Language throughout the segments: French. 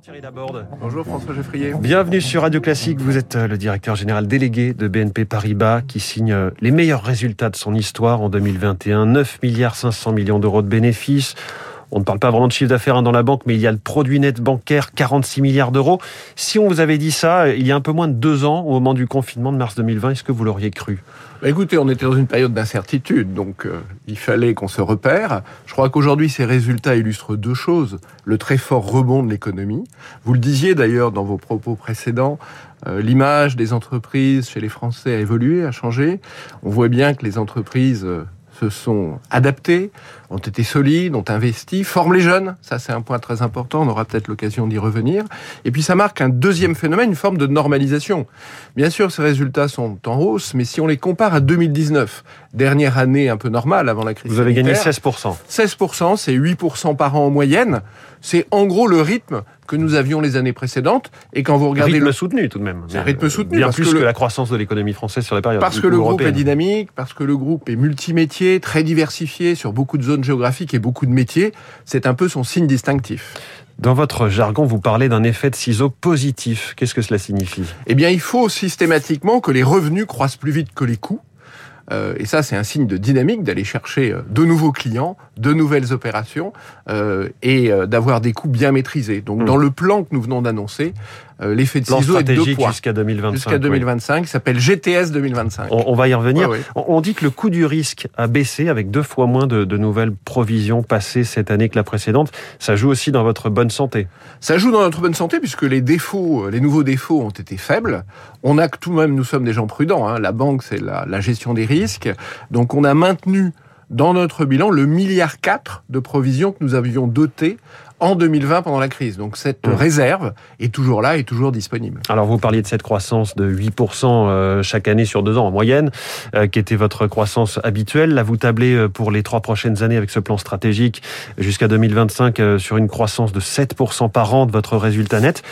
Bonjour Thierry Laborde. Bonjour François Geffrier. Bienvenue sur Radio Classique. Vous êtes euh, le directeur général délégué de BNP Paribas qui signe euh, les meilleurs résultats de son histoire en 2021. 9 milliards 500 millions d'euros de bénéfices. On ne parle pas vraiment de chiffre d'affaires hein, dans la banque, mais il y a le produit net bancaire, 46 milliards d'euros. Si on vous avait dit ça euh, il y a un peu moins de deux ans, au moment du confinement de mars 2020, est-ce que vous l'auriez cru? Bah écoutez, on était dans une période d'incertitude, donc euh, il fallait qu'on se repère. Je crois qu'aujourd'hui, ces résultats illustrent deux choses. Le très fort rebond de l'économie. Vous le disiez d'ailleurs dans vos propos précédents, euh, l'image des entreprises chez les Français a évolué, a changé. On voit bien que les entreprises se sont adaptés, ont été solides, ont investi, forment les jeunes. Ça, c'est un point très important. On aura peut-être l'occasion d'y revenir. Et puis, ça marque un deuxième phénomène, une forme de normalisation. Bien sûr, ces résultats sont en hausse, mais si on les compare à 2019, dernière année un peu normale avant la crise Vous avez gagné 16%. 16%, c'est 8% par an en moyenne. C'est en gros le rythme que nous avions les années précédentes. Et quand vous regardez rythme le soutenu tout de même. un rythme soutenu. Bien plus que, la croissance de l'économie française sur la période. Parce que le groupe est dynamique, parce que le groupe est multimétier, très diversifié sur beaucoup de zones géographiques et beaucoup de métiers. C'est un peu son signe distinctif. Dans votre jargon, vous parlez d'un effet de ciseau positif. Qu'est-ce que cela signifie? Eh bien, il faut systématiquement que les revenus croissent plus vite que les coûts. Euh, et ça, c'est un signe de dynamique d'aller chercher euh, de nouveaux clients, de nouvelles opérations euh, et d'avoir des coûts bien maîtrisés. Donc, dans hmm. le plan que nous venons d'annoncer, l'effet de ciseau est de deux poids. Jusqu'à 2025. Jusqu'à 2025, qui s'appelle GTS 2025. On, va y revenir. On dit que le coût du risque a baissé avec deux fois moins de, de, nouvelles provisions passées cette année que la précédente. Ça joue aussi dans votre bonne santé. Ça joue dans notre bonne santé puisque les défauts, les nouveaux défauts ont été faibles. On a que tout de même, nous sommes des gens prudents. Hein. La banque, c'est la, la gestion des risques donc on a maintenu dans notre bilan le milliard 4 de provisions que nous avions doté en 2020 pendant la crise. Donc cette mmh. réserve est toujours là et toujours disponible. Alors vous parliez de cette croissance de 8% euh, chaque année sur deux ans en moyenne, euh, qui était votre croissance habituelle. Là vous tablez euh, pour les trois prochaines années avec ce plan stratégique jusqu'à 2025 sur une croissance de 7% par an de votre résultat net.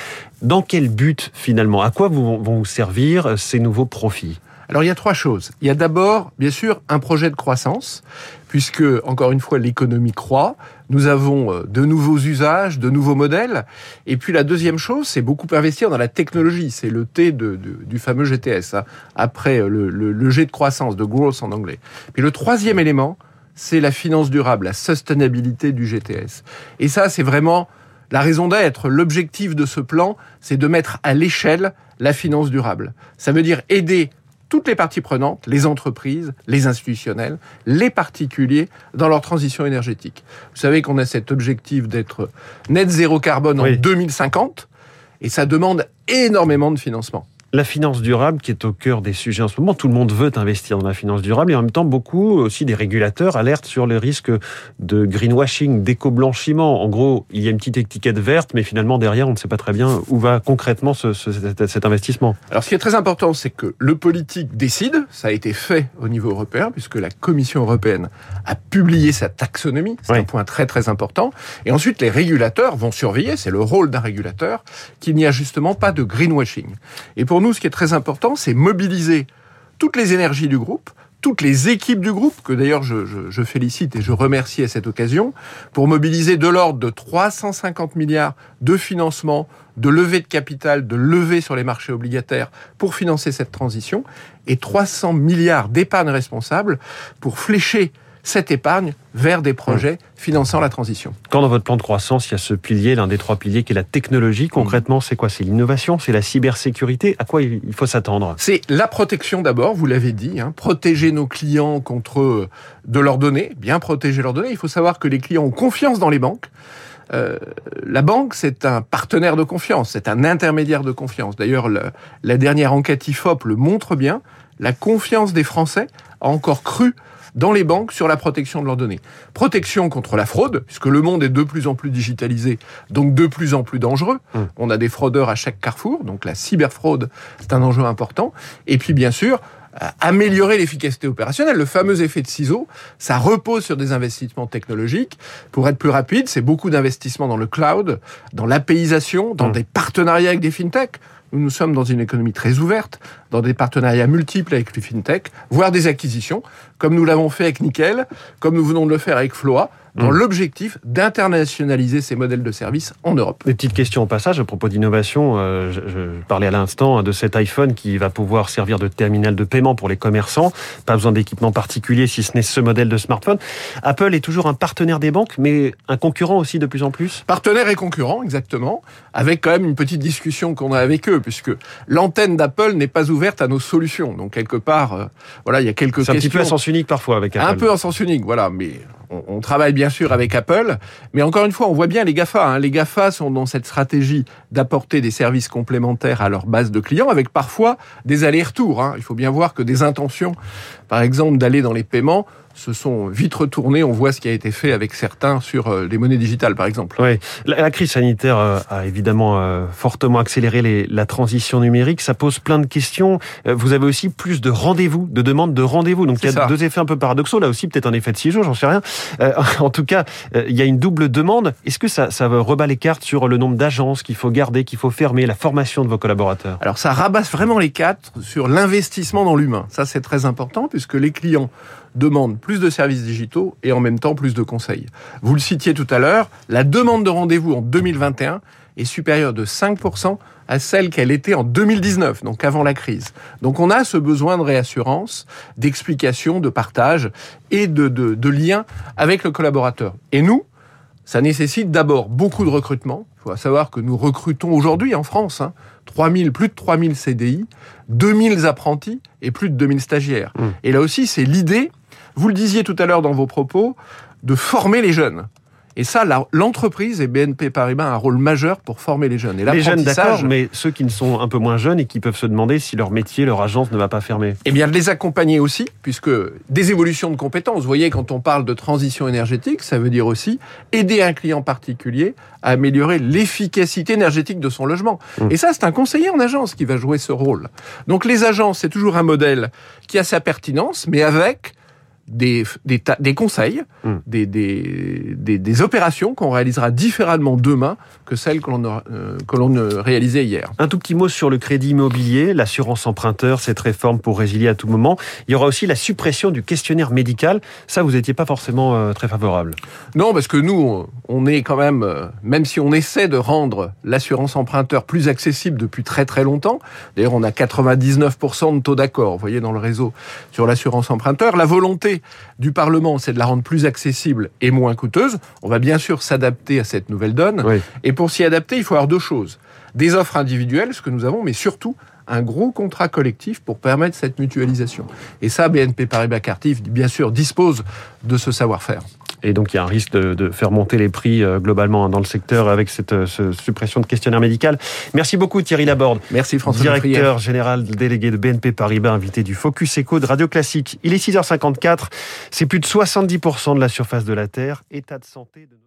Dans quel but finalement? À quoi vont vous servir ces nouveaux profits? Alors il y a trois choses. Il y a d'abord, bien sûr, un projet de croissance, puisque, encore une fois, l'économie croît. Nous avons euh, de nouveaux usages, de nouveaux modèles. Et puis la deuxième chose, c'est beaucoup investir dans la technologie. C'est le T de, du fameux GTS, hein. après euh, le, G de croissance, de growth en anglais. Puis le troisième élément, c'est la finance durable, la sustainabilité du GTS. Et ça, c'est vraiment la raison d'être, l'objectif de ce plan, c'est de mettre à l'échelle la finance durable. Ça veut dire aider toutes les parties prenantes, les entreprises, les institutionnels, les particuliers, dans leur transition énergétique. Vous savez qu'on a cet objectif d'être net zéro carbone en 2050, et ça demande énormément de financement la finance durable qui est au cœur des sujets en ce moment. Tout le monde veut investir dans la finance durable et en même temps, beaucoup aussi des régulateurs alertent sur les risques de greenwashing, d'éco-blanchiment. En gros, il y a une petite étiquette verte, mais finalement, derrière, on ne sait pas très bien où va concrètement ce, cet investissement. Alors, ce qui est très important, c'est que le politique décide. Ça a été fait au niveau européen, puisque la Commission européenne a publié sa taxonomie. C'est un point très, très important. Et ensuite, les régulateurs vont surveiller, c'est le rôle d'un régulateur, qu'il n'y a justement pas de greenwashing. Et pour pour nous, ce qui est très important, c'est mobiliser toutes les énergies du groupe, toutes les équipes du groupe, que d'ailleurs je, félicite et je remercie à cette occasion, pour mobiliser de l'ordre de 350 milliards de financement, de levée de capital, de levée sur les marchés obligataires pour financer cette transition, et 300 milliards d'épargne responsable pour flécher cette épargne vers des projets finançant la transition. Quand dans votre plan de croissance, il y a ce pilier, l'un des trois piliers qui est la technologie, concrètement, c'est quoi? C'est l'innovation, c'est la cybersécurité? À quoi il faut s'attendre? C'est la protection d'abord, vous l'avez dit, hein. protéger nos clients contre euh, de leurs données, bien protéger leurs données. Il faut savoir que les clients ont confiance dans les banques. Euh, la banque, c'est un partenaire de confiance, c'est un intermédiaire de confiance. D'ailleurs, la dernière enquête IFOP le montre bien. La confiance des Français a encore cru dans les banques sur la protection de leurs données. Protection contre la fraude, puisque le monde est de plus en plus digitalisé, donc de plus en plus dangereux. Mmh. On a des fraudeurs à chaque carrefour, donc la cyberfraude, c'est un enjeu important. Et puis bien sûr, euh, améliorer l'efficacité opérationnelle. Le fameux effet de ciseau, ça repose sur des investissements technologiques. Pour être plus rapide, c'est beaucoup d'investissements dans le cloud, dans l'APIsation, dans mmh. des partenariats avec des fintechs. Nous, sommes dans une économie très ouverte, dans des partenariats multiples avec les fintech, voire des acquisitions, comme nous l'avons fait avec Nickel, comme nous venons de le faire avec Floa, dans mmh. l'objectif d'internationaliser ces modèles de services en Europe. Des petites questions au passage à propos d'innovation. Euh, je, parlais à l'instant de cet iPhone qui va pouvoir servir de terminal de paiement pour les commerçants. Pas besoin d'équipement particulier si ce n'est ce modèle de smartphone. Apple est toujours un partenaire des banques, mais un concurrent aussi de plus en plus. Partenaire et concurrent, exactement, avec quand même une petite discussion qu'on a avec eux, puisque l'antenne d'Apple n'est pas ouverte à nos solutions. Donc quelque part, euh, voilà, il y a quelques questions. C'est un petit peu à sens unique parfois avec Apple. Un peu à sens unique, voilà, mais on, travaille bien sûr avec Apple, mais encore une fois, on voit bien les GAFA. Hein. Les GAFA sont dans cette stratégie d'apporter des services complémentaires à leur base de clients, avec parfois des allers-retours. Hein. Il faut bien voir que des intentions, par exemple, d'aller dans les paiements, se sont vite retournés. On voit ce qui a été fait avec certains sur euh, les monnaies digitales, par exemple. Oui, la, crise sanitaire euh, a évidemment euh, fortement accéléré les, la transition numérique. Ça pose plein de questions. Vous avez aussi plus de rendez-vous, de demandes de rendez-vous. Donc il y a deux effets un peu paradoxaux. Là aussi, peut-être un effet de six jours, j'en sais rien. en tout cas, il y a une double demande. Est-ce que ça, ça rebat les cartes sur le nombre d'agences qu'il faut garder, qu'il faut fermer, la formation de vos collaborateurs? Alors ça rabasse vraiment les cartes sur l'investissement dans l'humain. Ça, c'est très important puisque les clients demande plus de services digitaux et en même temps plus de conseils. Vous le citiez tout à l'heure, la demande de rendez-vous en 2021 est supérieure de 5% à celle qu'elle était en 2019, donc avant la crise. Donc on a ce besoin de réassurance, d'explication, de partage et de, de, de lien avec le collaborateur. Et nous, ça nécessite d'abord beaucoup de recrutement. Il faut savoir que nous recrutons aujourd'hui en France hein, 3000, plus de 3000 CDI, 2000 apprentis et plus de 2000 stagiaires. Mmh. Et là aussi, c'est l'idée vous le disiez tout à l'heure dans vos propos, de former les jeunes. Et ça, l'entreprise et BNP Paribas a un rôle majeur pour former les jeunes. Et les jeunes, d'accord, mais ceux qui ne sont un peu moins jeunes et qui peuvent se demander si leur métier, leur agence ne va pas fermer. Eh bien, de les accompagner aussi, puisque des évolutions de compétences. Vous voyez, quand on parle de transition énergétique, ça veut dire aussi aider un client particulier à améliorer l'efficacité énergétique de son logement. Mmh. Et ça, c'est un conseiller en agence qui va jouer ce rôle. Donc, les agences, c'est toujours un modèle qui a sa pertinence, mais avec des, des, des conseils, hmm. des, des, des, opérations qu'on réalisera différemment demain que celles que l'on euh, que l'on réalisait hier. Un tout petit mot sur le crédit immobilier, l'assurance emprunteur, cette réforme pour résilier à tout moment. Il y aura aussi la suppression du questionnaire médical. Ça, vous n'étiez pas forcément euh, très favorable. Non, parce que nous, on est quand même, euh, même si on essaie de rendre l'assurance emprunteur plus accessible depuis très très longtemps, d'ailleurs on a 99% de taux d'accord, vous voyez, dans le réseau sur l'assurance emprunteur, la volonté du Parlement, c'est de la rendre plus accessible et moins coûteuse. On va bien sûr s'adapter à cette nouvelle donne. Et pour s'y adapter, il faut avoir deux choses. Des offres individuelles, ce que nous avons, mais surtout un gros contrat collectif pour permettre cette mutualisation. Et ça, BNP Paribas Cartif, bien sûr, dispose de ce savoir-faire. Et donc il y a un risque de, faire monter les prix euh, globalement hein, dans le secteur avec cette, euh, suppression de questionnaire médical. Merci beaucoup Thierry Laborde. Merci François. Directeur général délégué de BNP Paribas, invité du Focus Echo de Radio Classique. Il est 6h54. C'est plus de 70% de la surface de la Terre. État de santé de